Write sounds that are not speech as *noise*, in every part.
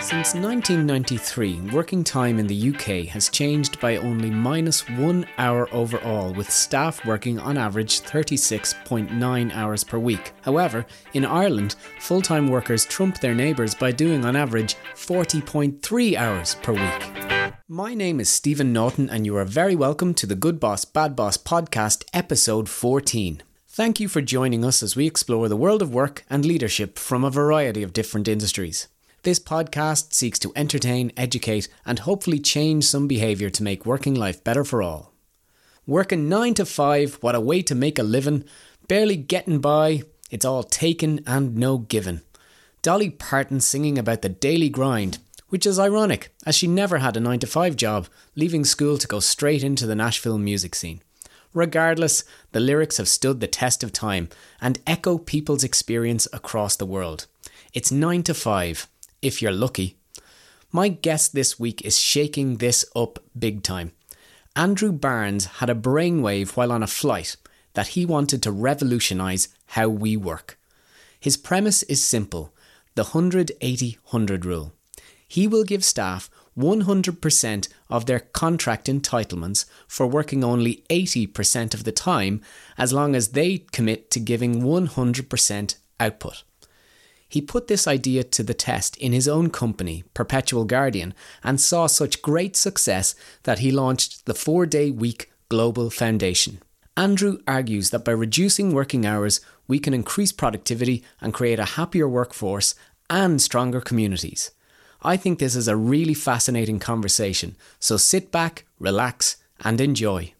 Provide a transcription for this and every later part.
Since 1993, working time in the UK has changed by only minus one hour overall, with staff working on average 36.9 hours per week. However, in Ireland, full time workers trump their neighbours by doing on average 40.3 hours per week. My name is Stephen Naughton, and you are very welcome to the Good Boss Bad Boss podcast, episode 14. Thank you for joining us as we explore the world of work and leadership from a variety of different industries. This podcast seeks to entertain, educate, and hopefully change some behaviour to make working life better for all. Working 9 to 5, what a way to make a living, barely getting by, it's all taken and no given. Dolly Parton singing about the daily grind, which is ironic as she never had a 9 to 5 job, leaving school to go straight into the Nashville music scene. Regardless, the lyrics have stood the test of time and echo people's experience across the world. It's 9 to 5 if you're lucky. My guest this week is shaking this up big time. Andrew Barnes had a brainwave while on a flight that he wanted to revolutionise how we work. His premise is simple the 180 100 rule. He will give staff 100% of their contract entitlements for working only 80% of the time as long as they commit to giving 100% output. He put this idea to the test in his own company, Perpetual Guardian, and saw such great success that he launched the Four Day Week Global Foundation. Andrew argues that by reducing working hours, we can increase productivity and create a happier workforce and stronger communities. I think this is a really fascinating conversation, so sit back, relax, and enjoy.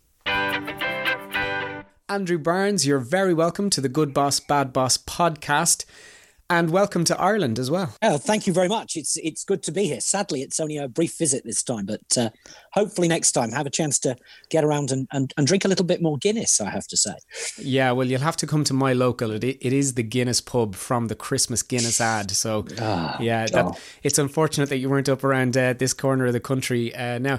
Andrew Barnes, you're very welcome to the Good Boss Bad Boss podcast and welcome to Ireland as well. Oh, thank you very much. It's it's good to be here. Sadly, it's only a brief visit this time, but uh, hopefully next time have a chance to get around and, and, and, drink a little bit more Guinness. I have to say. Yeah, well, you'll have to come to my local. It, it is the Guinness pub from the Christmas Guinness ad. So oh, yeah, that, it's unfortunate that you weren't up around uh, this corner of the country. Uh, now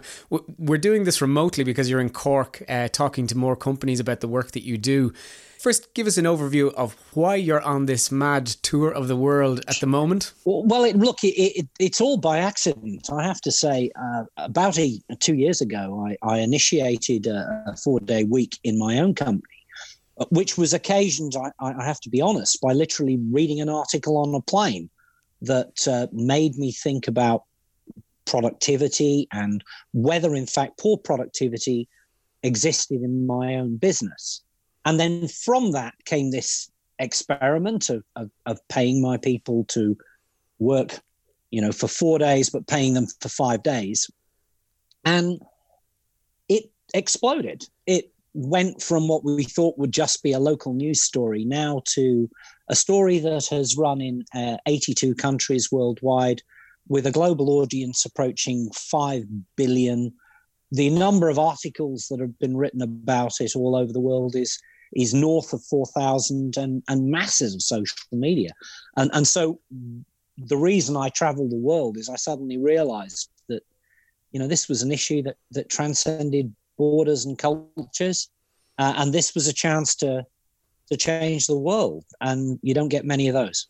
we're doing this remotely because you're in Cork, uh, talking to more companies about the work that you do. First, give us an overview of why you're on this mad tour of the world at the moment. Well, it, look, it, it, it's all by accident. I have to say, uh, about two years ago, I, I initiated a, a four day week in my own company, uh, which was occasioned, I, I, have to be honest, by literally reading an article on a plane that uh, made me think about productivity and whether, in fact, poor productivity existed in my own business. And then from that came this experiment of, of, of paying my people to work, you know, for four days, but paying them for five days. And it exploded. It went from what we thought would just be a local news story now to a story that has run in uh, 82 countries worldwide with a global audience approaching 5 billion. The number of articles that have been written about it all over the world is is north of 4,000 and, and masses of social media. And, and so the reason I travel the world is I suddenly realized that, you know, this was an issue that, that transcended borders and cultures. Uh, and this was a chance to, to change the world. And you don't get many of those.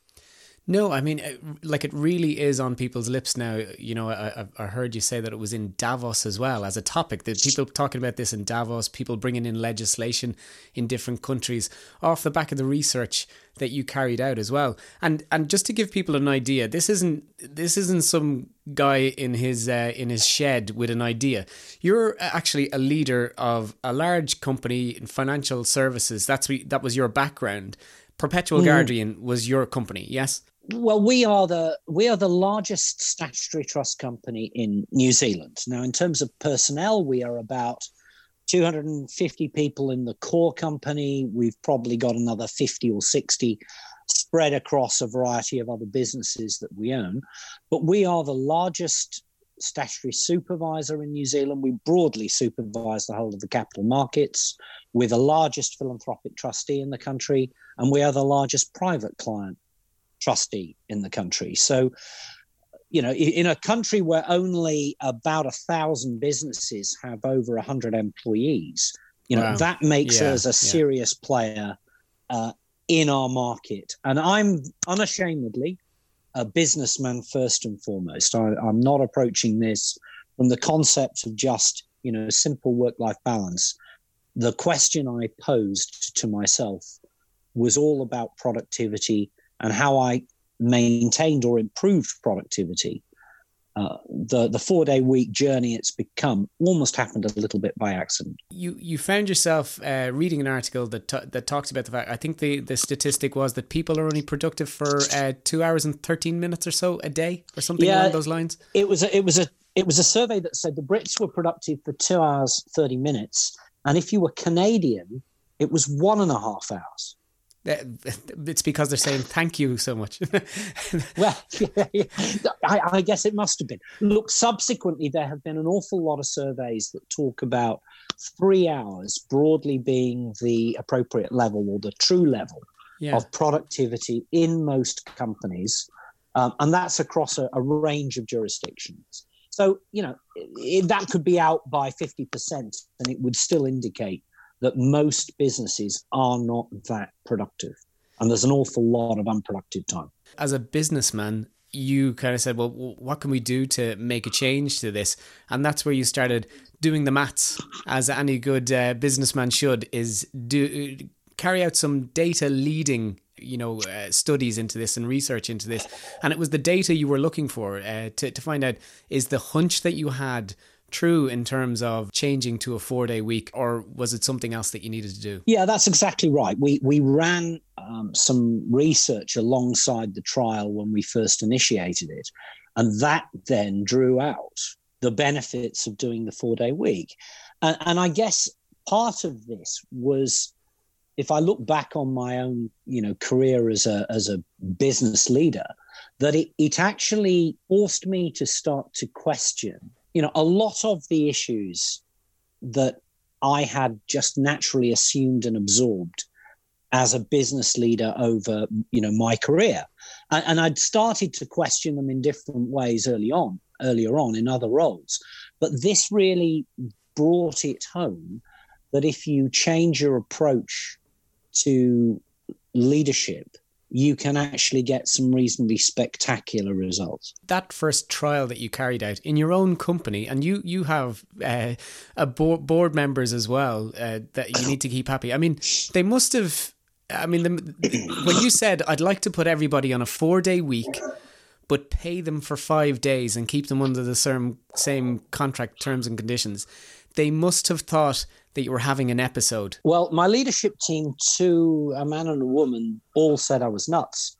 No, I mean, like it really is on people's lips now. You know, I, I heard you say that it was in Davos as well as a topic. That people talking about this in Davos, people bringing in legislation in different countries off the back of the research that you carried out as well. And and just to give people an idea, this isn't this isn't some guy in his uh, in his shed with an idea. You're actually a leader of a large company in financial services. That's that was your background. Perpetual mm. Guardian was your company, yes? Well, we are the we are the largest statutory trust company in New Zealand. Now, in terms of personnel, we are about 250 people in the core company. We've probably got another 50 or 60 spread across a variety of other businesses that we own. But we are the largest statutory supervisor in New Zealand. We broadly supervise the whole of the capital markets. We're the largest philanthropic trustee in the country, and we are the largest private client trustee in the country. So, you know, in a country where only about a thousand businesses have over a hundred employees, you know, wow. that makes yeah, us a serious yeah. player uh, in our market. And I'm unashamedly a businessman first and foremost. I, I'm not approaching this from the concept of just you know simple work-life balance. The question I posed to myself was all about productivity and how I maintained or improved productivity uh, the the four day week journey it's become almost happened a little bit by accident. You you found yourself uh, reading an article that t- that talks about the fact. I think the the statistic was that people are only productive for uh, two hours and thirteen minutes or so a day, or something yeah, along those lines. It was a, it was a it was a survey that said the Brits were productive for two hours thirty minutes, and if you were Canadian, it was one and a half hours. It's because they're saying thank you so much. *laughs* well, *laughs* I, I, guess it must have been. Look, subsequently, there have been an awful lot of surveys that talk about three hours broadly being the appropriate level or the true level yeah. of productivity in most companies. Um, and that's across a, a, range of jurisdictions. So, you know, it, that could be out by 50%, and it would still indicate that most businesses are not that productive. And there's an awful lot of unproductive time. As a businessman, you kind of said, well, what can we do to make a change to this? And that's where you started doing the maths, as any good uh, businessman should, is do carry out some data leading you know uh, studies into this and research into this and it was the data you were looking for uh, to, to find out is the hunch that you had true in terms of changing to a four day week, or was it something else that you needed to do? Yeah, that's exactly right. We we ran um, some research alongside the trial when we first initiated it, and that then drew out the benefits of doing the four day week. And, and I guess part of this was if I look back on my own, you know, career as a as a business leader, that it, it actually forced me to start to question you know, a lot of the issues that I had just naturally assumed and absorbed as a business leader over, you know, my career. And, and I'd started to question them in different ways early on, earlier on in other roles. But this really brought it home that if you change your approach to leadership you can actually get some reasonably spectacular results. That first trial that you carried out in your own company, and you you have uh, a board, members as well uh, that you need to keep happy. I mean, they must have. I mean, the, when you said I'd like to put everybody on a four day week, but pay them for five days and keep them under the same same contract terms and conditions, they must have thought that you were having an episode? Well, my leadership team, two, a man and a woman, all said I was nuts.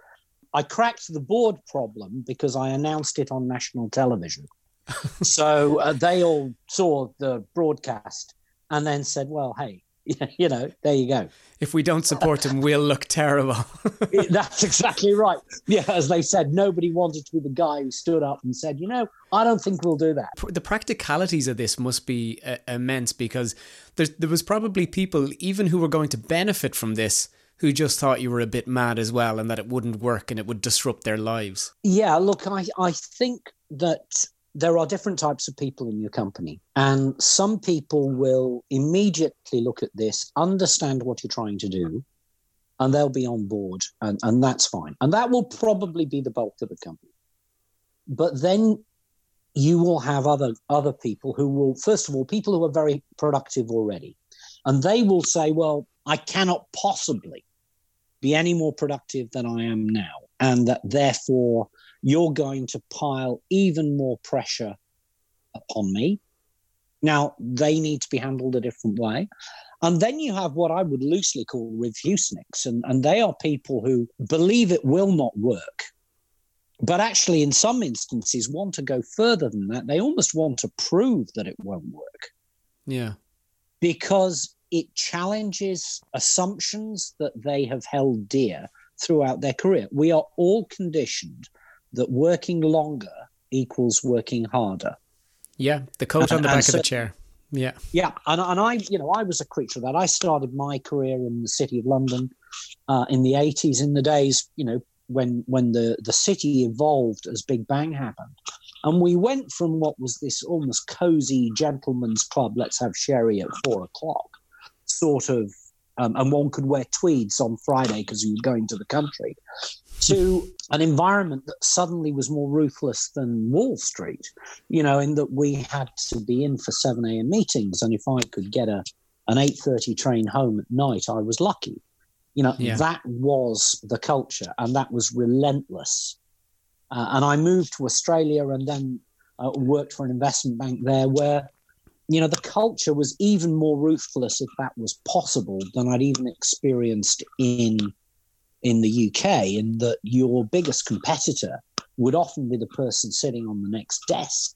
I cracked the board problem because I announced it on national television. *laughs* so uh, they all saw the broadcast and then said, well, hey, *laughs* you know, there you go. If we don't support him, we'll look terrible. *laughs* That's exactly right. Yeah, as they said, nobody wanted to be the guy who stood up and said, you know, I don't think we'll do that. The practicalities of this must be uh, immense because there was probably people, even who were going to benefit from this, who just thought you were a bit mad as well and that it wouldn't work and it would disrupt their lives. Yeah, look, I, I think that there are different types of people in your company. And some people will immediately look at this, understand what you're trying to do, and they'll be on board. And, and that's fine. And that will probably be the bulk of the company. But then you will have other other people who will, first of all, people who are very productive already. And they will say, well, I cannot possibly be any more productive than I am now. And that therefore you're going to pile even more pressure upon me. Now, they need to be handled a different way. And then you have what I would loosely call refuseniks, and, and they are people who believe it will not work, but actually, in some instances, want to go further than that. They almost want to prove that it won't work. Yeah. Because it challenges assumptions that they have held dear throughout their career. We are all conditioned that working longer equals working harder. Yeah, the coat on the back so, of the chair. Yeah. Yeah. And, and I, you know, I was a creature of that. I started my career in the city of London uh, in the 80s, in the days, you know, when when the, the city evolved as Big Bang happened. And we went from what was this almost cozy gentleman's club, let's have sherry at four o'clock, sort of um, and one could wear tweeds on Friday because you were going to the country, to an environment that suddenly was more ruthless than Wall Street, you know, in that we had to be in for 7 a.m. meetings. And if I could get a, an 8.30 train home at night, I was lucky. You know, yeah. that was the culture and that was relentless. Uh, and I moved to Australia and then uh, worked for an investment bank there where you know, the culture was even more ruthless, if that was possible, than I'd even experienced in in the UK. In that your biggest competitor would often be the person sitting on the next desk.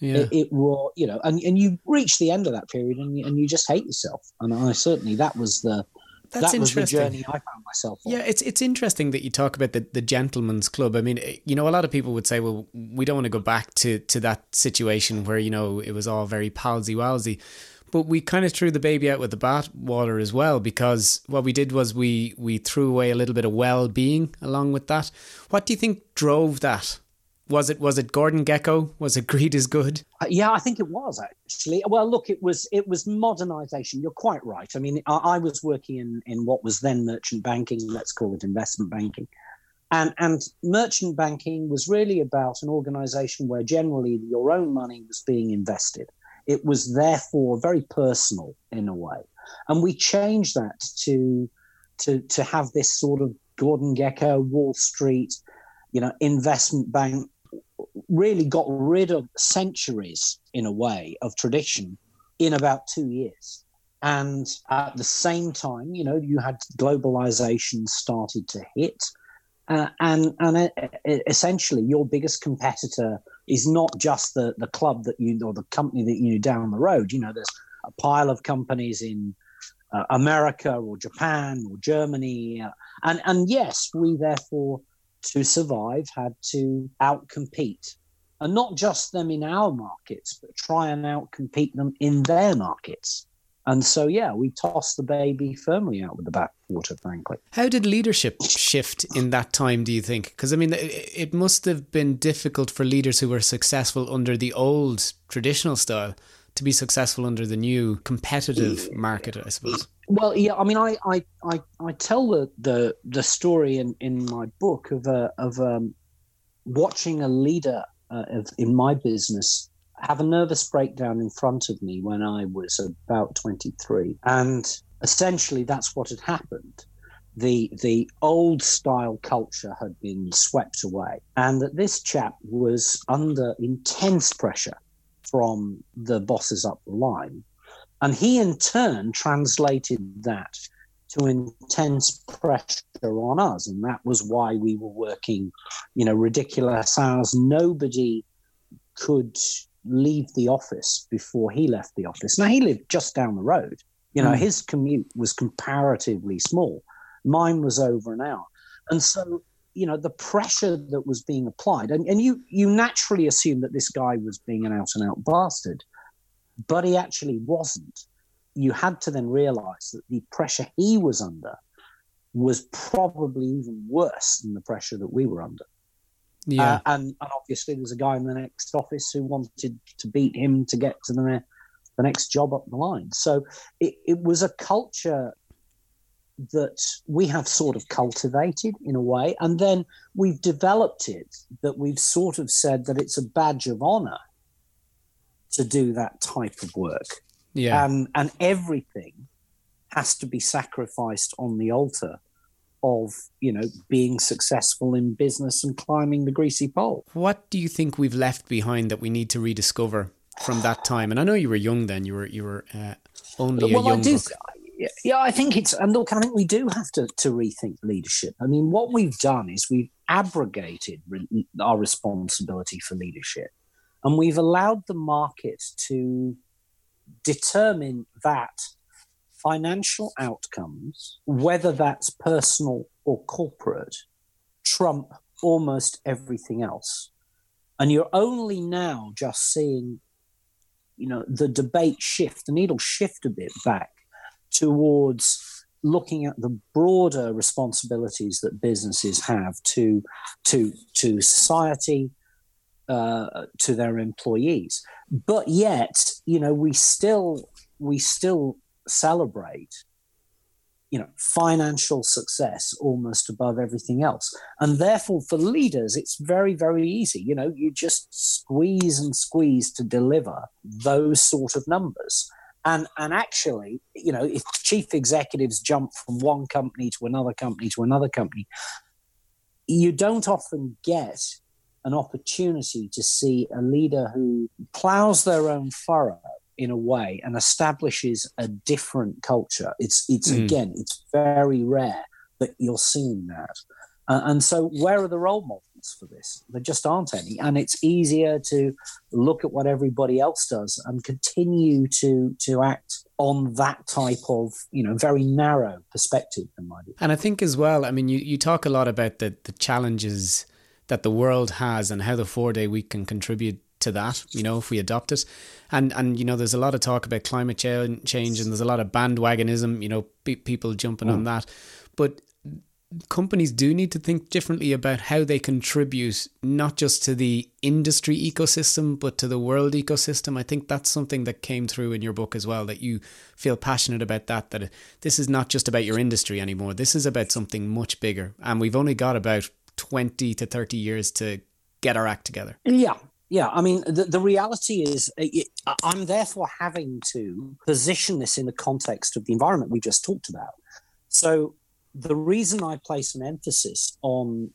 Yeah. It, it was, you know, and, and you reach the end of that period and you, and you just hate yourself. And I certainly that was the that's that was the journey I found myself on. Yeah, it's it's interesting that you talk about the, the gentleman's club. I mean, eh, you know, a lot of people would say, well, we don't want to go back to, to that situation where, you know, it was all very palsy walsy. But we kind of threw the baby out with the bathwater as well because what we did was we, we threw away a little bit of well being along with that. What do you think drove that? Was it was it Gordon Gekko? Was it greed is good? Uh, yeah, I think it was actually. Well, look, it was it was modernization. You're quite right. I mean, I, I, was working in in what was then merchant banking. Let's call it investment banking, and and merchant banking was really about an organization where generally your own money was being invested. It was therefore very personal in a way, and we changed that to to to have this sort of Gordon Gekko, Wall Street, you know, investment bank really got rid of centuries, in a way, of tradition in about two years. And at the same time, you know, you had globalization started to hit. Uh, and and uh, essentially, your biggest competitor is not just the, the club that you or the company that you down the road. You know, there's a pile of companies in uh, America or Japan or Germany, uh, and and yes, we therefore to survive had to outcompete and not just them in our markets, but try and outcompete them in their markets. And so, yeah, we tossed the baby firmly out with the backwater, frankly. How did leadership shift in that time, do you think? Because, I mean, it must have been difficult for leaders who were successful under the old traditional style to be successful under the new competitive market, I suppose. Well, yeah, I mean, I I, I, I tell the, the the story in, in my book of a, of um, watching a leader uh, of, in my business have a nervous breakdown in front of me when I was about 23, and essentially that's what had happened. The the old style culture had been swept away, and that this chap was under intense pressure from the bosses up the line and he, in turn, translated that to intense pressure on us. And that was why we were working, you know, ridiculous hours. Nobody could leave the office before he left the office. Now, he lived just down the road. You know, mm. his commute was comparatively small. Mine was over an hour. And so, you know, the pressure that was being applied, and, and you, you naturally assume that this guy was being an out and out bastard but he actually wasn't. You had to then realize that the pressure he was under was probably even worse than the pressure that we were under. Yeah. Uh, and, and obviously, there's a guy in the next office who wanted to beat him to get to the, the next job up the line. So it, it was a culture that we have sort of cultivated in a way. And then we've developed it that we've sort of said that it's a badge of honor to do that type of work. Yeah. Um, and everything has to be sacrificed on the altar of, you know, being successful in business and climbing the greasy pole. What do you think we've left behind that we need to rediscover from that time? And I know you were young then. You were you were uh, only well, a young. I do, yeah, I think it's and look, I think we do have to to rethink leadership. I mean, what we've done is we've abrogated re- our responsibility for leadership and we've allowed the market to determine that financial outcomes, whether that's personal or corporate, trump almost everything else. And you're only now just seeing, you know, the debate shift, the needle shift a bit back towards looking at the broader responsibilities that businesses have to to to society, uh, to their employees. But yet, you know, we still we still celebrate you know financial success almost above everything else. And therefore for leaders it's very very easy. You know you just squeeze and squeeze to deliver those sort of numbers and and actually you know if chief executives jump from one company to another company to another company you don't often get an opportunity to see a leader who plows their own furrow in a way and establishes a different culture. It's it's mm. again, it's very rare that you're seeing that. Uh, and so, where are the role models for this? There just aren't any. And it's easier to look at what everybody else does and continue to to act on that type of you know very narrow perspective in my view. And I think as well, I mean, you, you talk a lot about the the challenges that the world has and how the four day week can contribute to that, you know, if we adopt it. And and you know, there's a lot of talk about climate change, and there's a lot of bandwagonism, you know, pe- people jumping mm. on that. But companies do need to think differently about how they contribute not just to the industry ecosystem but to the world ecosystem. I think that's something that came through in your book as well that you feel passionate about that that this is not just about your industry anymore. This is about something much bigger. And we've only got about 20 to 30 years to get our act together. Yeah. Yeah, I mean, the, the reality is, uh, I'm therefore having to position this in the context of the environment we just talked about. So, the reason I place an emphasis on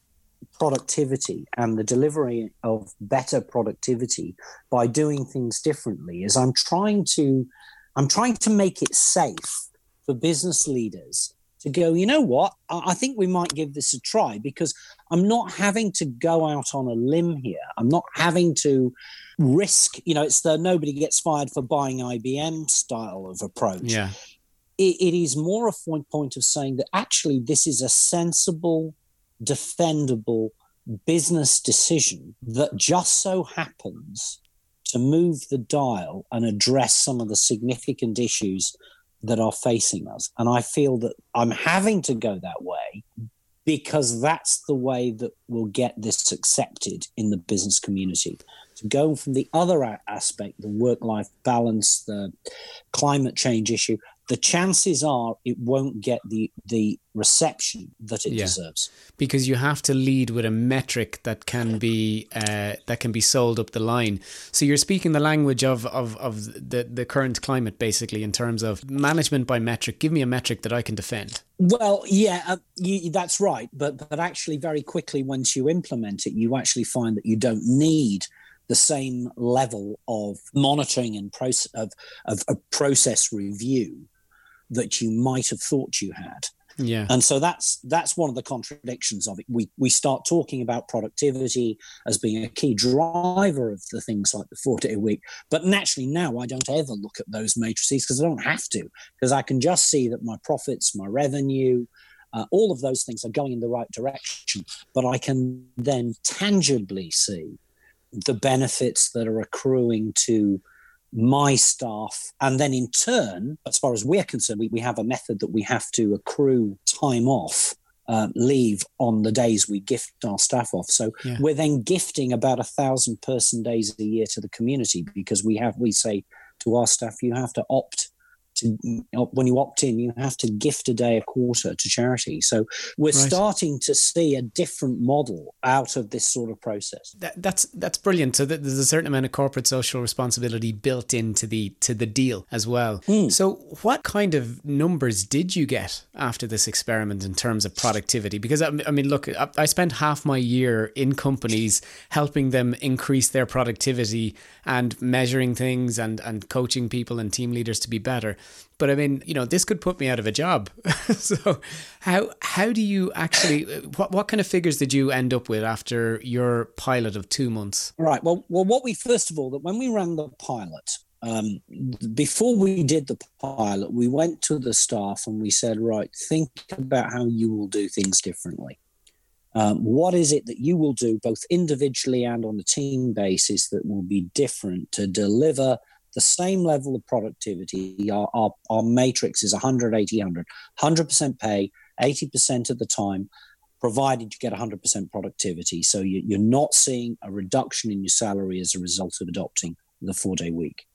productivity and the delivery of better productivity by doing things differently is I'm trying to I'm trying to make it safe for business leaders to go, you know what? I think we might give this a try because I'm not having to go out on a limb here. I'm not having to risk, you know, it's the nobody gets fired for buying IBM style of approach. Yeah. It, it is more a point, point of saying that actually this is a sensible, defendable business decision that just so happens to move the dial and address some of the significant issues that are facing us. And I feel that I'm having to go that way because that's the way that we'll get this accepted in the business community. To go from the other aspect, the work life balance, the climate change issue, the chances are it won't get the the reception that it yeah. deserves. Because you have to lead with a metric that can be uh, that can be sold up the line. So you're speaking the language of of, of the, the current climate basically in terms of management by metric. Give me a metric that I can defend. Well yeah uh, you, that's right. But but actually very quickly once you implement it you actually find that you don't need the same level of monitoring and process of, of, of process review that you might have thought you had. Yeah. And so that's that's one of the contradictions of it. We we start talking about productivity as being a key driver of the things like the four day week. But naturally now I don't ever look at those matrices because I don't have to, because I can just see that my profits, my revenue, uh, all of those things are going in the right direction. But I can then tangibly see the benefits that are accruing to my staff. And then in turn, as far as we're concerned, we, we have a method that we have to accrue time off. Uh, leave on the days we gift our staff off. So yeah. we're then gifting about a thousand person days a year to the community because we have we say to our staff, you have to opt to when you opt in, you have to gift a day a quarter to charity. So we're right. starting to see a different model out of this sort of process. That, that's that's brilliant. So there's a certain amount of corporate social responsibility built into the to the deal as well. Mm. So what kind of numbers did you get after this experiment in terms of productivity? Because I, I mean, look, I, I spent half my year in companies helping them increase their productivity and measuring things and and coaching people and team leaders to be better. But I mean, you know, this could put me out of a job. *laughs* so how how do you actually what what kind of figures did you end up with after your pilot of two months? Right. Well, well, what we first of all that when we ran the pilot, um, before we did the pilot, we went to the staff and we said, right, think about how you will do things differently. Um, what is it that you will do both individually and on a team basis that will be different to deliver the same level of productivity. Our, our, our matrix is 100, 80, 100. 100% pay, 80% of the time, provided you get 100% productivity. So you, you're not seeing a reduction in your salary as a result of adopting the four day week.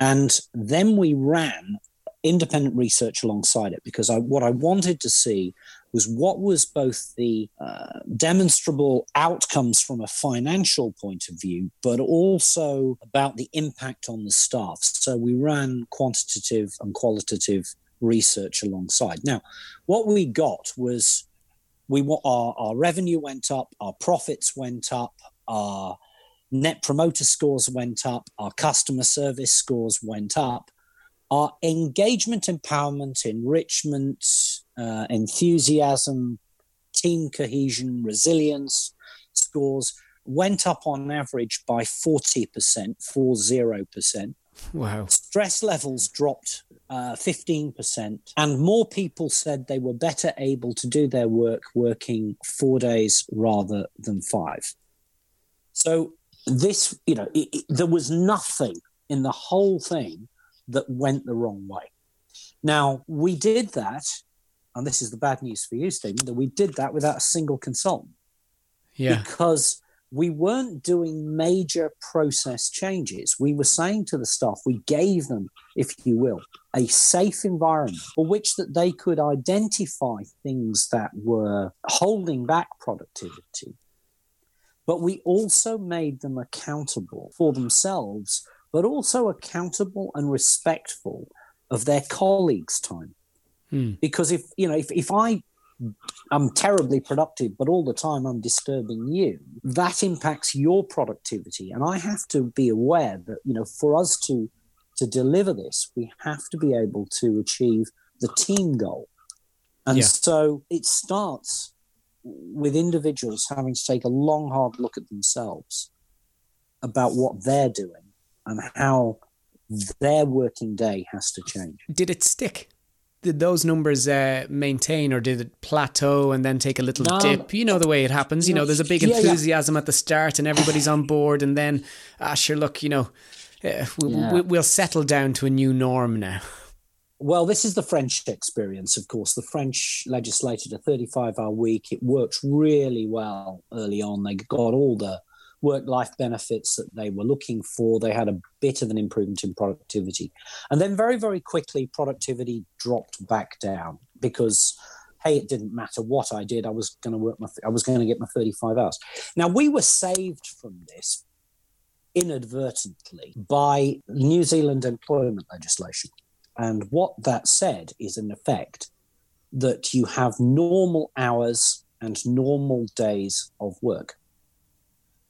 And then we ran independent research alongside it because I, what I wanted to see was what was both the uh, demonstrable outcomes from a financial point of view, but also about the impact on the staff. So we ran quantitative and qualitative research alongside. Now, what we got was we our, our revenue went up, our profits went up, our net promoter scores went up, our customer service scores went up, our engagement, empowerment, enrichment, uh, enthusiasm, team cohesion, resilience scores went up on average by 40%, 40%. Wow. Stress levels dropped uh, 15%, and more people said they were better able to do their work working four days rather than five. So, this, you know, it, it, there was nothing in the whole thing that went the wrong way. Now, we did that, and this is the bad news for you, Stephen, that we did that without a single consultant. Yeah. Because we weren't doing major process changes. We were saying to the staff, we gave them, if you will, a safe environment for which that they could identify things that were holding back productivity. But we also made them accountable for themselves, but also accountable and respectful of their colleagues' time. Hmm. Because if you know, if, if I I'm terribly productive, but all the time I'm disturbing you. That impacts your productivity. And I have to be aware that, you know, for us to to deliver this, we have to be able to achieve the team goal. And yeah. so it starts with individuals having to take a long, hard look at themselves about what they're doing and how their working day has to change. Did it stick? Did those numbers uh, maintain or did it plateau and then take a little no. dip? You know the way it happens. You know, there's a big enthusiasm yeah, yeah. at the start and everybody's on board, and then, ah, sure, look, you know, uh, we, yeah. we'll settle down to a new norm now. Well, this is the French experience, of course. The French legislated a 35 hour week. It worked really well early on. They got all the work life benefits that they were looking for. They had a bit of an improvement in productivity. And then very, very quickly, productivity dropped back down because hey, it didn't matter what I did. I was going to work my, I was going to get my 35 hours. Now, we were saved from this inadvertently by New Zealand employment legislation. And what that said is, in effect, that you have normal hours and normal days of work.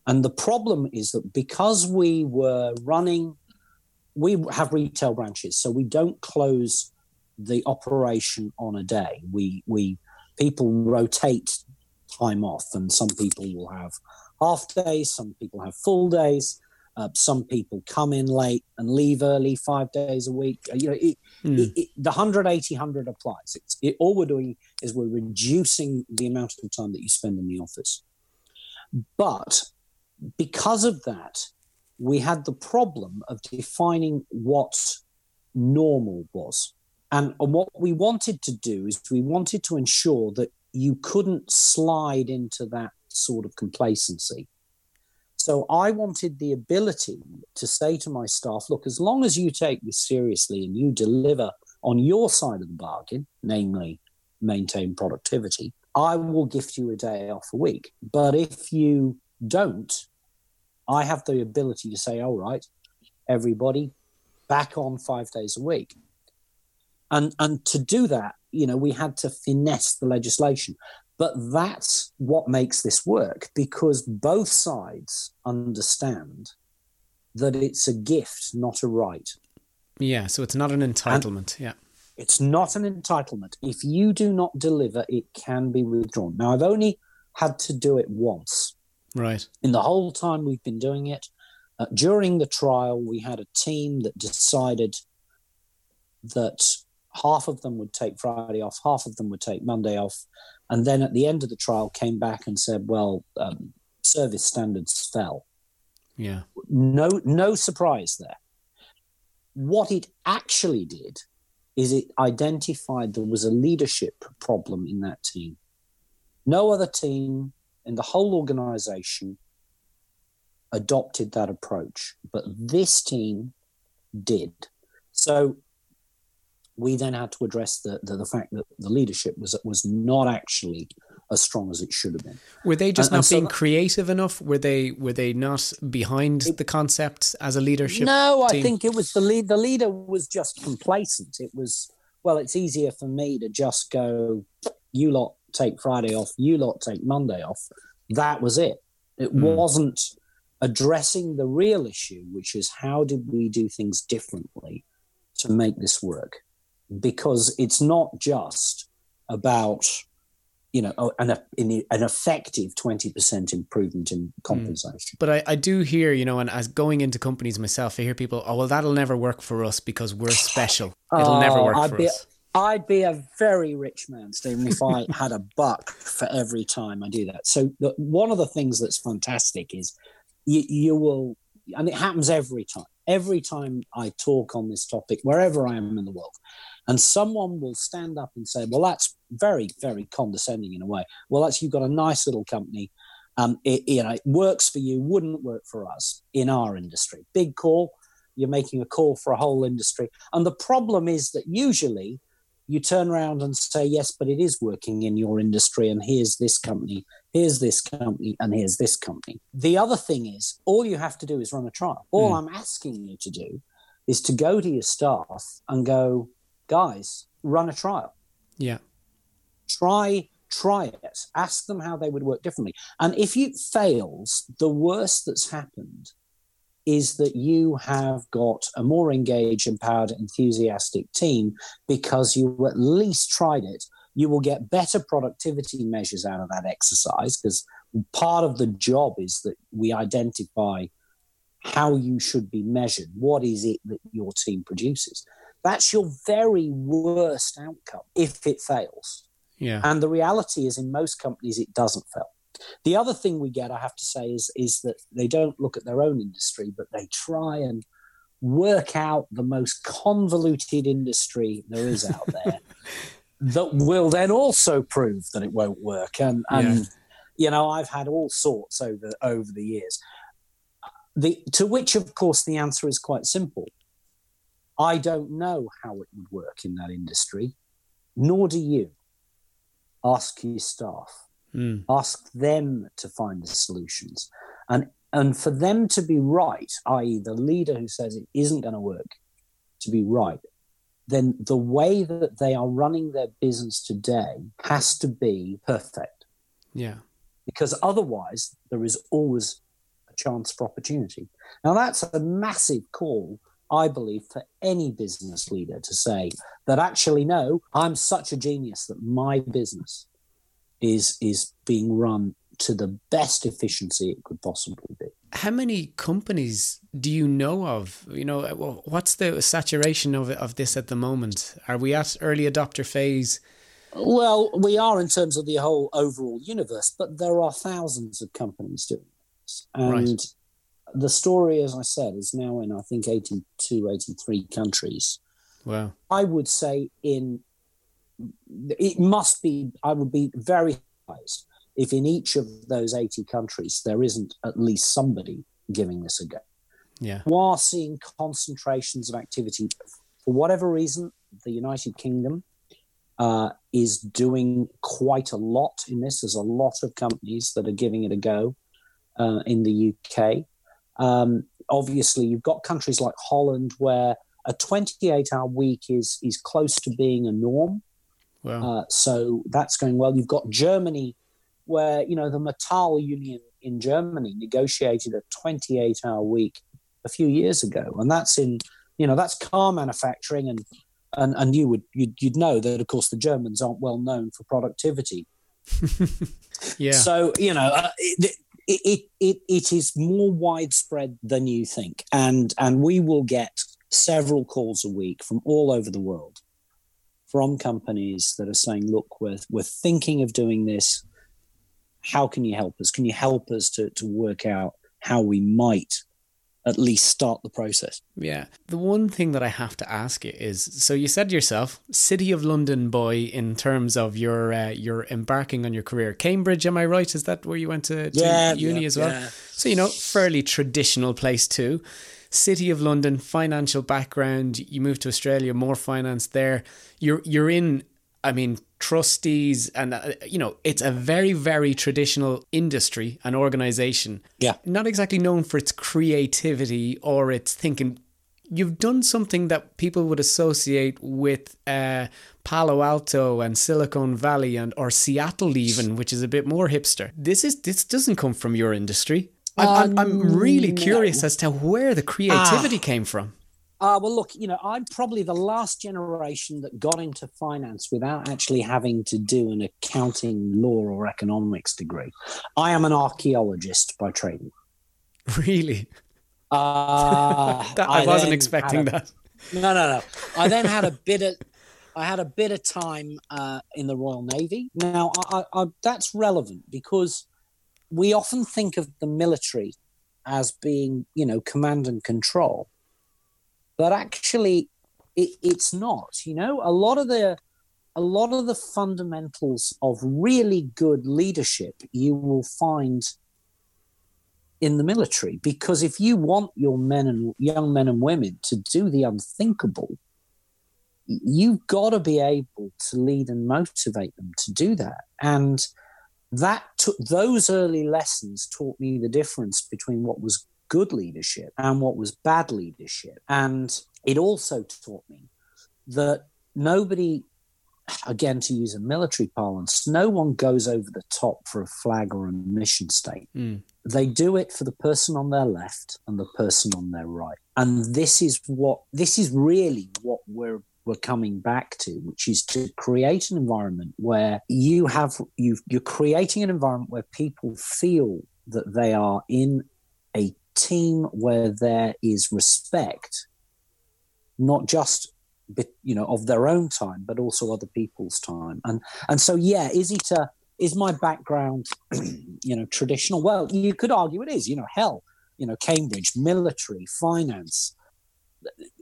And the problem is that because we were running, we have retail branches, so we don't close the operation on a day. We we people rotate time off, and some people will have half days, some people have full days. Uh, some people come in late and leave early five days a week. Uh, you know, it, mm. it, it, the 180 100 applies. It's, all we're doing is we're reducing the amount of time that you spend in the office. But because of that, we had the problem of defining what normal was. And, and what we wanted to do is we wanted to ensure that you couldn't slide into that sort of complacency. So I wanted the ability to say to my staff, look, as long as you take this seriously and you deliver on your side of the bargain, namely maintain productivity, I will gift you a day off a week. But if you don't, I have the ability to say, all right, everybody back on five days a week. And, and to do that, you know, we had to finesse the legislation. But that's what makes this work because both sides understand that it's a gift, not a right. Yeah, so it's not an entitlement. And yeah. It's not an entitlement. If you do not deliver, it can be withdrawn. Now, I've only had to do it once. Right. In the whole time we've been doing it, uh, during the trial, we had a team that decided that half of them would take Friday off, half of them would take Monday off, and then at the end of the trial, came back and said, "Well, um, service standards fell." Yeah. No, no surprise there. What it actually did is it identified there was a leadership problem in that team. No other team and the whole organization adopted that approach, but this team did. So we then had to address the, the, the fact that the leadership was was not actually as strong as it should have been. Were they just and, not and being so creative enough? Were they were they not behind it, the concept as a leadership? No, team? I think it was the lead. The leader was just complacent. It was well, it's easier for me to just go, you lot take Friday off, you lot take Monday off. That was it. It mm. wasn't addressing the real issue, which is how did we do things differently to make this work? Because it's not just about you know an, an effective 20% improvement in hmm. compensation but I, I do hear you know and as going into companies myself i hear people oh well that'll never work for us because we're *sighs* special it'll oh, never work I'd for be, us I'd be a very rich man, Stephen, if I *laughs* had a buck for every time I do that. So the, one of the things that's fantastic is you, you will, and it happens every time. Every time I talk on this topic, wherever I am in the world, and someone will stand up and say, "Well, that's very, very condescending in a way. Well, that's you've got a nice little company. Um, it, you know, it works for you, wouldn't work for us in our industry. Big call. You're making a call for a whole industry, and the problem is that usually you turn around and say, yes, but it is working in your industry, and here's this company, here's this company, and here's this company. The other thing is, all you have to do is run a trial. All mm. I'm asking you to do is to go to your staff and go, guys, run a trial. Yeah. Try try it ask them how they would work differently and if it fails the worst that's happened is that you have got a more engaged, empowered, enthusiastic team because you at least tried it. You will get better productivity measures out of that exercise because part of the job is that we identify how you should be measured. What is it that your team produces? That's your very worst outcome if it fails. Yeah. And the reality is, in most companies, it doesn't fail. The other thing we get, I have to say, is is that they don't look at their own industry, but they try and work out the most convoluted industry there is out *laughs* there that will then also prove that it won't work. And and yeah. you know, I've had all sorts over over the years. The to which, of course, the answer is quite simple. I don't know how it would work in that industry, nor do you. Ask your staff. Mm. Ask them to find the solutions. And and for them to be right, i.e., the leader who says it isn't going to work, to be right, then the way that they are running their business today has to be perfect. Yeah. Because otherwise, there is always a chance for opportunity. Now, that's a massive call, I believe, for any business leader to say that actually, no, I'm such a genius that my business is is being run to the best efficiency it could possibly be. How many companies do you know of? You know, uh, what's the saturation of of this at the moment? Are we at early adopter phase? Well, we are in terms of the whole overall universe, but there are thousands of companies doing this. And right. the story, as I said, is now in, I think, 82, 83 countries. Wow. I would say in it must be, I would be very surprised if in each of those 80 countries there isn't at least somebody giving this a go. Yeah. We are seeing concentrations of activity. For whatever reason, the United Kingdom uh, is doing quite a lot in this. There's a lot of companies that are giving it a go uh, in the UK. Um, obviously, you've got countries like Holland where a 28 hour week is, is close to being a norm. Wow. Uh, so that's going well. You've got Germany, where you know the Metall union in Germany negotiated a 28-hour week a few years ago, and that's in you know that's car manufacturing, and and and you would you'd, you'd know that of course the Germans aren't well known for productivity. *laughs* yeah. So you know uh, it, it it it is more widespread than you think, and and we will get several calls a week from all over the world from companies that are saying, look, we're, we're thinking of doing this. How can you help us? Can you help us to, to work out how we might at least start the process. Yeah. The one thing that I have to ask you is so you said yourself, City of London boy in terms of your uh, your embarking on your career. Cambridge, am I right? Is that where you went to, to yeah, uni yeah, as well? yeah. So, you know, fairly traditional place too. City of London, financial background, you moved to Australia, more finance there. You're you're in I mean, trustees, and uh, you know, it's a very, very traditional industry and organization. Yeah. Not exactly known for its creativity or its thinking. You've done something that people would associate with uh, Palo Alto and Silicon Valley and or Seattle even, which is a bit more hipster. This is this doesn't come from your industry. I'm, I'm, I'm really Um, curious as to where the creativity came from. Uh, well, look, you know, I'm probably the last generation that got into finance without actually having to do an accounting, law, or economics degree. I am an archaeologist by training. Really, Uh, *laughs* that, I, wasn't expecting a- that. No, no, no. I then had a *laughs* bit of, I had a bit of time uh, in the Royal Navy. Now, I, I, I, that's relevant because we often think of the military as being, you know, command and control, but actually, it, it's not. You know, a lot of the, a lot of the fundamentals of really good leadership you will find in the military because if you want your men and young men and women to do the unthinkable you've got to be able to lead and motivate them to do that and that took those early lessons taught me the difference between what was good leadership and what was bad leadership. And it also taught me that nobody again to use a military parlance no one goes over the top for a flag or a mission statement. Mm. they do it for the person on their left and the person on their right. And this is what this is really what we're we're coming back to which is to create an environment where you have you you're creating an environment where people feel that they are in a team where there is respect not just you know of their own time but also other people's time. And and so yeah is it a is my background *clears throat* you know traditional? Well you could argue it is you know hell you know cambridge military finance.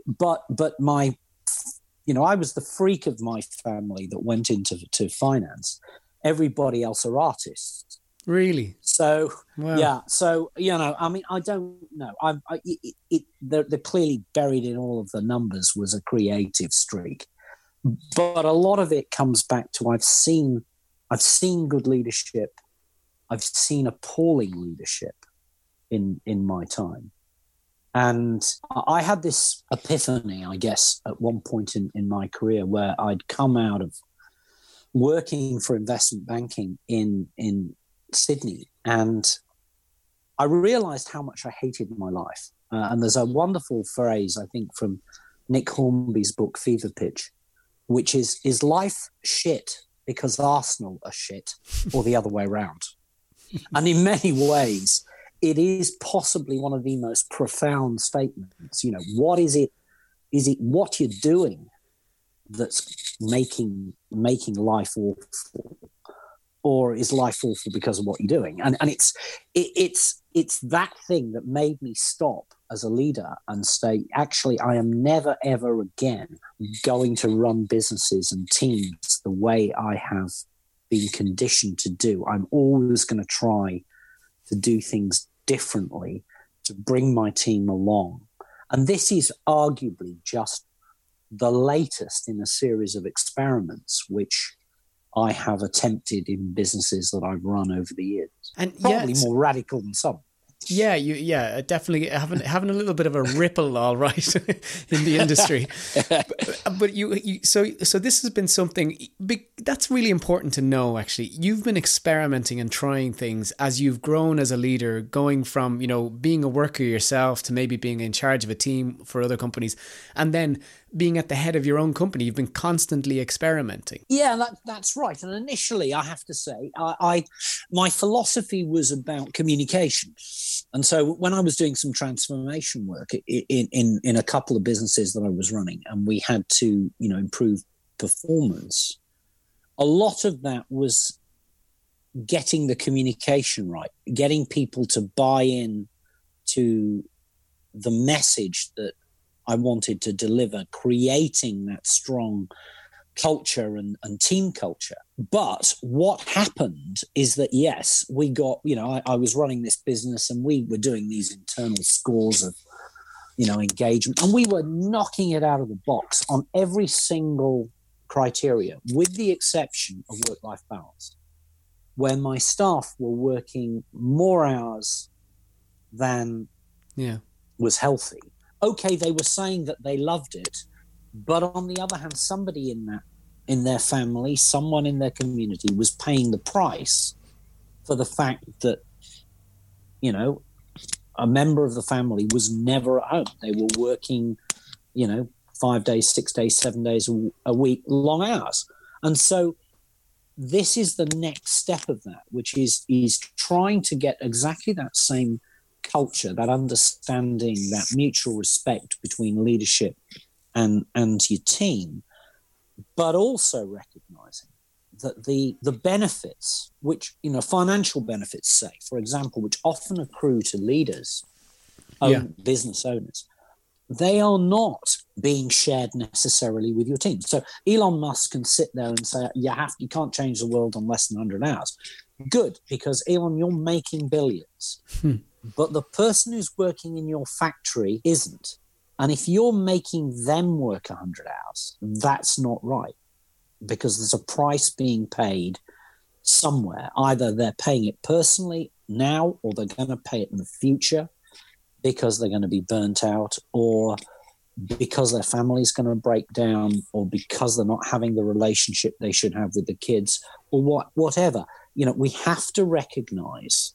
But but my you know i was the freak of my family that went into to finance. Everybody else are artists. Really? so Wow. yeah. So you know i mean i don't know. I, I it, it they're, they're clearly buried in all of the numbers was a creative streak. But a lot of it comes back to i've seen i've seen good leadership. I've seen appalling leadership in in my time and i had this epiphany i guess at one point in, in my career where i'd come out of working for investment banking in in Sydney, and I realized how much I hated my life. Uh, and there's a wonderful phrase, I think, from Nick Hornby's book Fever Pitch, which is "Is life shit because Arsenal are shit, or the other way around?" *laughs* and in many ways, it is possibly one of the most profound statements. You know, what is it? Is it what you're doing that's making making life awful? or is life awful because of what you're doing? And and it's it, it's it's that thing that made me stop as a leader and say, actually, I am never ever again going to run businesses and teams the way I have been conditioned to do. I'm always going to try to do things differently to bring my team along. And this is arguably just the latest in a series of experiments, which I have attempted in businesses that I've run over the years. And Probably more radical than some. Yeah, you yeah, uh, definitely having having a little bit of a ripple, all right, *laughs* in the industry. but, you, you, so so this has been something that's really important to know. Actually, you've been experimenting and trying things as you've grown as a leader, going from you know being a worker yourself to maybe being in charge of a team for other companies, and then being at the head of your own company. You've been constantly experimenting. Yeah, that, that's right. And initially, I have to say, I, I my philosophy was about communication. And so when I was doing some transformation work in, in, in a couple of businesses that I was running, and we had to, you know, improve performance, a lot of that was getting the communication right, getting people to buy in to the message that I wanted to deliver, creating that strong culture and, and team culture. But what happened is that, yes, we got, you know, I, I was running this business and we were doing these internal scores of, you know, engagement, and we were knocking it out of the box on every single criteria, with the exception of work life balance, where my staff were working more hours than yeah. was healthy. Okay, they were saying that they loved it, but on the other hand, somebody in that in their family, someone in their community was paying the price for the fact that, you know, a member of the family was never at home. They were working, you know, five days, six days, seven days a week, long hours. And so this is the next step of that, which is is trying to get exactly that same culture, that understanding, that mutual respect between leadership and and your team, but also recognizing that the the benefits, which you know, financial benefits, say, for example, which often accrue to leaders, own, yeah. business owners, they are not being shared necessarily with your team. So Elon Musk can sit there and say, "You have, you can't change the world on less than 100 hours." Good, because Elon, you're making billions, hmm. But the person who's working in your factory isn't. And if you're making them work 100 hours, that's not right because there's a price being paid somewhere. Either they're paying it personally now or they're going to pay it in the future because they're going to be burnt out or because their family's going to break down or because they're not having the relationship they should have with the kids or what whatever you know we have to recognize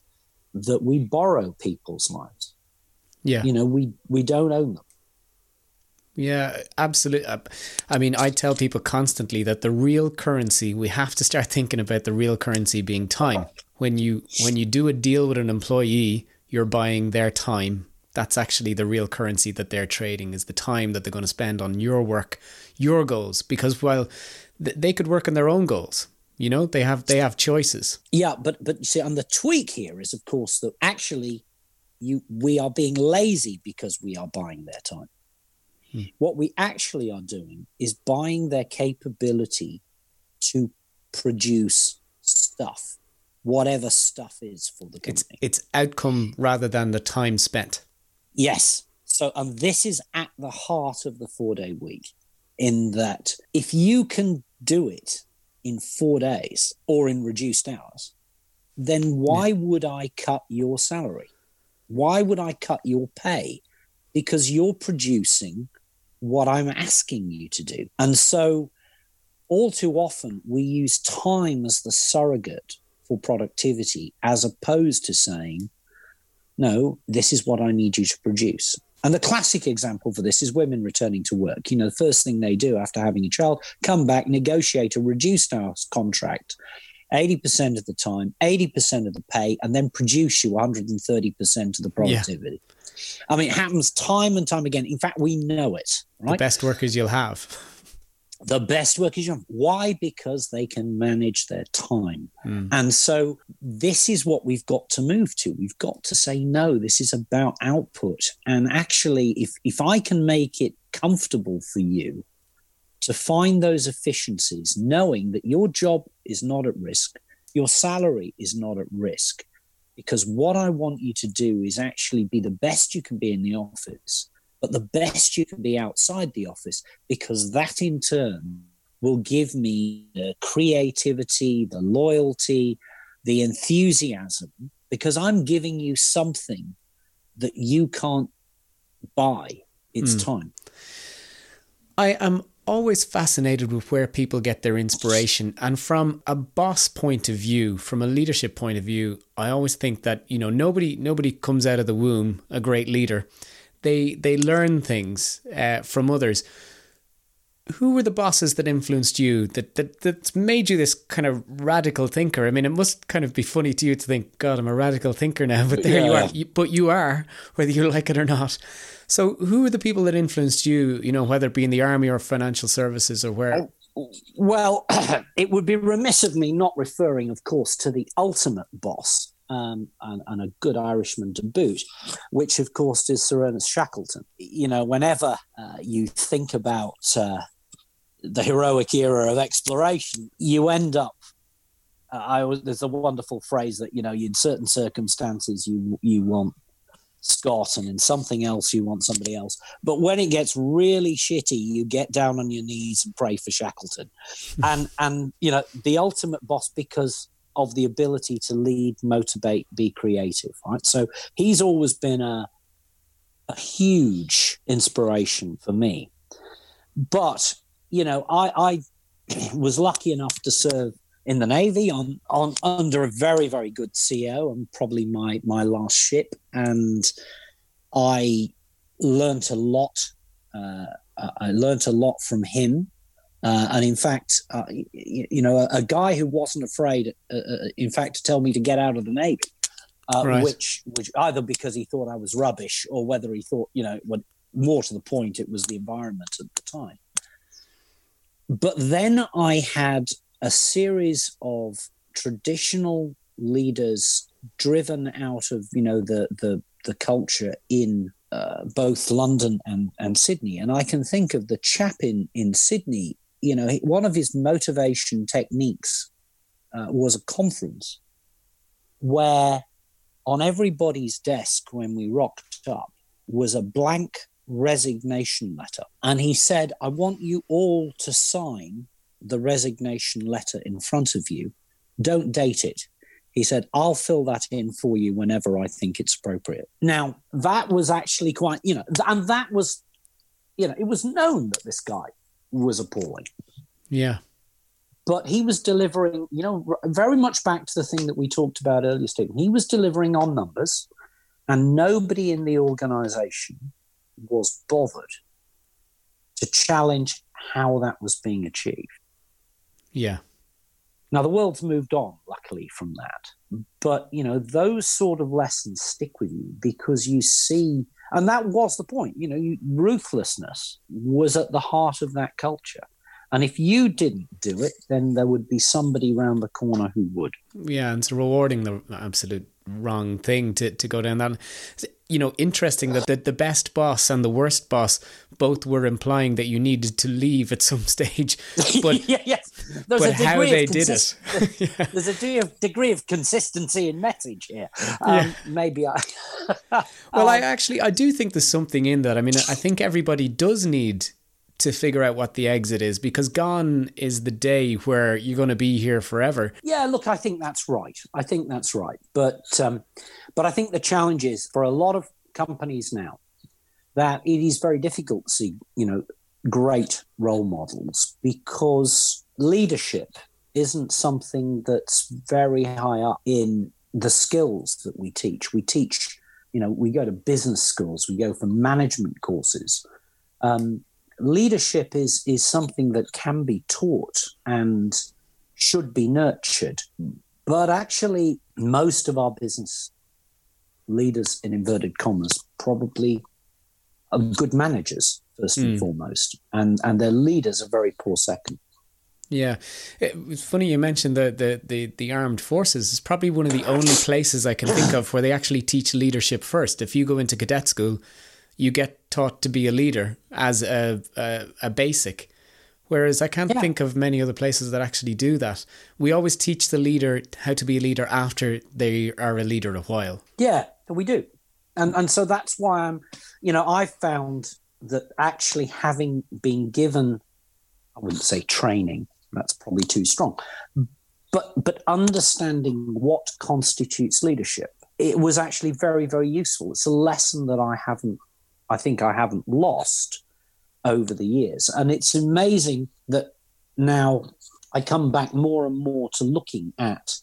that we borrow people's lives yeah you know we we don't own them yeah, absolutely. Uh, I mean, I tell people constantly that the real currency, we have to start *laughs* thinking about the real currency being time. When you when you do a deal with an employee, you're buying their time. That's actually the real currency that they're trading is the time that they're going to spend on your work, your goals because while they could work on their own goals, you know, they have they have choices. Yeah, but but see and the tweak here is of course that actually you we are being lazy because we are buying their time. Hmm. What we actually are doing is buying their capability to produce stuff, whatever stuff is for the company. It's, it's outcome rather than the time spent. Yes. So, and this is at the heart of the four day week, in that if you can do it in four days or in reduced hours, then why yeah. would I cut your salary? Why would I cut your pay? Because you're producing what I'm asking you to do. And so, all too often, we use time as the surrogate for productivity as opposed to saying, no, this is what I need you to produce. And the classic example for this is women returning to work. You know, the first thing they do after having a child, come back, negotiate a reduced hours contract 80% of the time, 80% of the pay, and then produce you 130% of the productivity. Yeah. I mean, it happens time and time again. In fact, we know it. Right? The best workers you'll have. The best workers you'll have. Why? Because they can manage their time. Mm. And so this is what we've got to move to. We've got to say, no, this is about output. And actually, if, if I can make it comfortable for you to find those efficiencies, knowing that your job is not at risk, your salary is not at risk, because what I want you to do is actually be the best you can be in the office, but the best you can be outside the office, because that in turn will give me the creativity, the loyalty, the enthusiasm, because I'm giving you something that you can't buy. It's mm. time. I am always fascinated with where people get their inspiration. And from a boss point of view, from a leadership point of view, I always think that, you know, nobody nobody comes out of the womb a great leader. They they learn things uh, from others. Who were the bosses that influenced you that, that that made you this kind of radical thinker? I mean, it must kind of be funny to you to think, God, I'm a radical thinker now, *laughs* but there yeah. you are. You, but you are, whether you like it or not. So, who are the people that influenced you? You know, whether it be in the army or financial services or where? Well, *clears throat* it would be remiss of me not referring, of course, to the ultimate boss um, and, and, a good Irishman to boot, which of course is Sir Ernest Shackleton. You know, whenever uh, you think about uh, the heroic era of exploration, you end up. Uh, I was, there's a wonderful phrase that you know, in certain circumstances, you you want Scott, and in something else, you want somebody else. But when it gets really shitty, you get down on your knees and pray for Shackleton, *laughs* and and you know the ultimate boss because of the ability to lead, motivate, be creative. Right. So he's always been a a huge inspiration for me. But you know, I, I *clears throat* was lucky enough to serve in the Navy on, on under a very, very good CO and probably my, my last ship. And I learned a lot. Uh, I learned a lot from him. Uh, and in fact, uh, you, you, know, a, a, guy who wasn't afraid, uh, uh, in fact, to tell me to get out of the Navy, uh, right. which, which either because he thought I was rubbish or whether he thought, you know, what, more to the point, it was the environment at the time. But then I had a series of traditional leaders driven out of you know the the the culture in uh, both London and and Sydney, and I can think of the chap in in Sydney. You know, one of his motivation techniques uh, was a conference where on everybody's desk when we rocked up was a blank resignation letter. And he said, I want you all to sign the resignation letter in front of you. Don't date it. He said, I'll fill that in for you whenever I think it's appropriate. Now, that was actually quite, you know, and that was, you know, it was known that this guy was appalling. Yeah. But he was delivering, you know, very much back to the thing that we talked about earlier, Stephen. He was delivering on numbers, and nobody in the organization was bothered to challenge how that was being achieved. Yeah. Now the world's moved on, luckily, from that. But you know, those sort of lessons stick with you because you see, and that was the point. You know, you, ruthlessness was at the heart of that culture. And if you didn't do it, then there would be somebody round the corner who would. Yeah, and it's rewarding the absolute wrong thing to, to go down that. You know, interesting that the, the best boss and the worst boss both were implying that you needed to leave at some *laughs* stage. But *laughs* yeah, yes, there's but how they did it. *laughs* *laughs* yeah. There's a degree of, degree of consistency in message here. Um, yeah. Maybe I. *laughs* well, um, I actually I do think there's something in that. I mean, I think everybody does need to figure out what the exit is because gone is the day where you're going to be here forever. Yeah, look, I think that's right. I think that's right. But um, but I think the challenge is for a lot of companies now that it is very difficult to see, you know, great role models because leadership isn't something that's very high up in the skills that we teach. We teach, you know, we go to business schools, we go for management courses. Um, leadership is is something that can be taught and should be nurtured. But actually, most of our business leaders, in inverted commas, probably are good managers first mm. and hmm. foremost, and and their leaders are very poor second. Yeah, it's funny you mentioned the, the the the armed forces. It's probably one of the only places I can think of where they actually teach leadership first. If you go into cadet school, you get taught to be a leader as a a, a basic. Whereas I can't yeah. think of many other places that actually do that. We always teach the leader how to be a leader after they are a leader a while. Yeah, we do. And and so that's why I'm you know, I found that actually having been given I wouldn't say training, that's probably too strong. But but understanding what constitutes leadership, it was actually very, very useful. It's a lesson that I haven't I think I haven't lost over the years. And it's amazing that now I come back more and more to looking at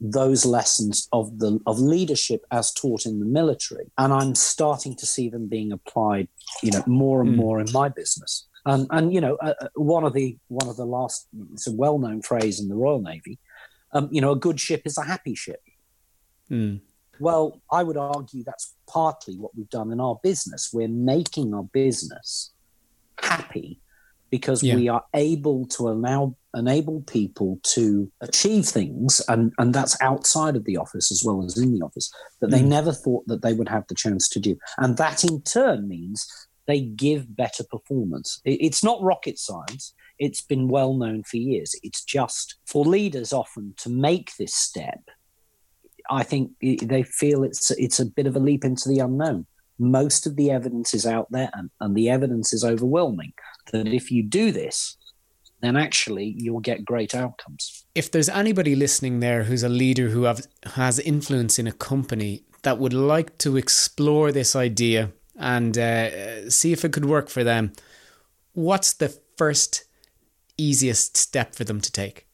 those lessons of the of leadership as taught in the military and i'm starting to see them being applied you know more and mm. more in my business and and you know uh, uh, one of the one of the last it's a well-known phrase in the royal navy um, you know a good ship is a happy ship mm. Well, I would argue that's partly what we've done in our business. We're making our business happy because Yeah. we are able to allow enable people to achieve things and and that's outside of the office as well as in the office that they Mm. never thought that they would have the chance to do and that in turn means they give better performance. It's not rocket science. It's been well known for years. It's just for leaders often to make this step i think they feel it's it's a bit of a leap into the unknown. Most of the evidence is out there and, and the evidence is overwhelming that if you do this then actually you'll get great outcomes. If there's anybody listening there who's a leader who have, has influence in a company that would like to explore this idea and uh, see if it could work for them, what's the first easiest step for them to take?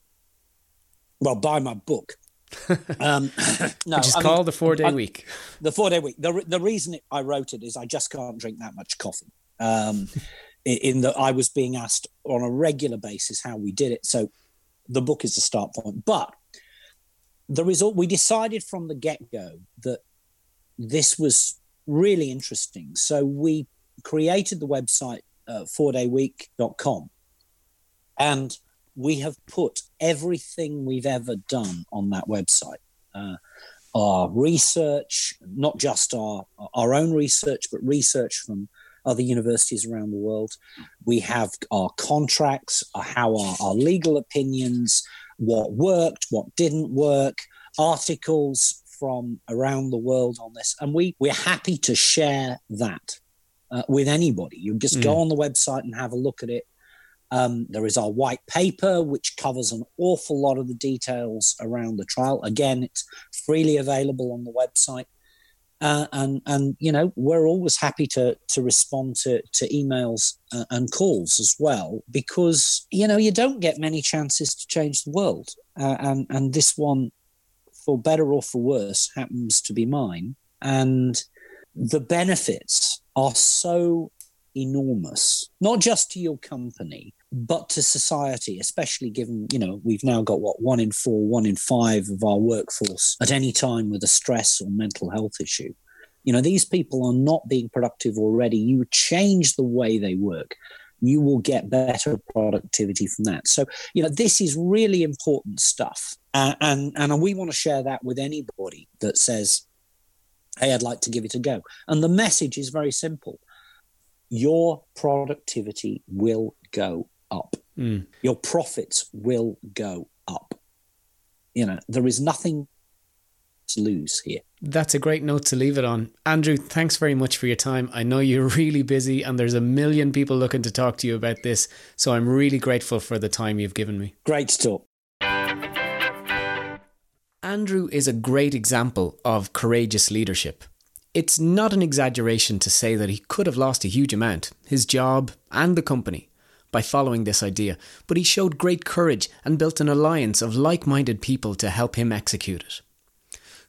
well buy my book *laughs* um, *laughs* no, Which is I mean, the four day I- week. the four day week. The, the reason I wrote it is I just can't drink that much coffee. Um, *laughs* in that I was being asked on a regular basis how we did it. So the book is the start point. But the result, we decided from the get go that this was really interesting. So we created the website uh, fourdayweek.com and we have put everything we've ever done on that website. Uh, our research, not just our our own research, but research from other universities around the world. We have our contracts, uh, how our, our legal opinions, what worked, what didn't work, articles from around the world on this, and we we're happy to share that uh, with anybody. You just go Mm. on the website and have a look at it. Um, there is our white paper, which covers an awful lot of the details around the trial. Again, it's freely available on the website. Uh, and and you know we're always happy to to respond to to emails uh, and calls as well because you know you don't get many chances to change the world uh, and and this one for better or for worse happens to be mine. And the benefits are so enormous not just to your company but to society especially given you know we've now got what one in four one in five of our workforce at any time with a stress or mental health issue. You know these people are not being productive already. You change the way they work you will get better productivity from that. So you know this is really important stuff. Uh, and and we want to share that with anybody that says hey i'd like to give it a go. And the message is very simple. Your productivity will go up. Mm. your profits will go up. You know there is nothing to lose here That's a great note to leave it on. Andrew, thanks very much for your time. I know you're *laughs* really busy and there's a million people looking to talk to you about this, so I'm really grateful for the time you've given me. great to talk Andrew is a great example of courageous leadership. It's not an exaggeration to say that he could have lost a huge amount, his job and the company, by following this idea, but he showed great courage and built an alliance of like minded people to help him execute it.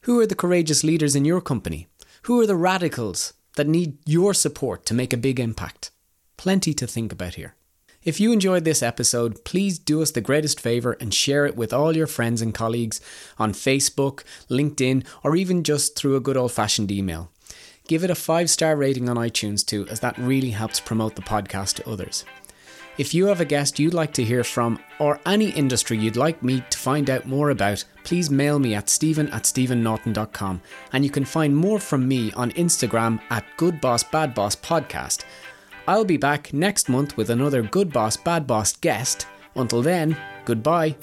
Who are the courageous leaders in your company? Who are the radicals that need your support to make a big impact? Plenty to think about here. If you enjoyed this episode, please do us the greatest favour and share it with all your friends and colleagues on Facebook, LinkedIn, or even just through a good old fashioned email. Give it a five star rating on iTunes too, as that really helps promote the podcast to others. If you have a guest you'd like to hear from, or any industry you'd like me to find out more about, please mail me at stephen at stephennorton.com. And you can find more from me on Instagram at Good Boss Bad Boss Podcast. I'll be back next month with another Good Boss Bad Boss guest. Until then, goodbye.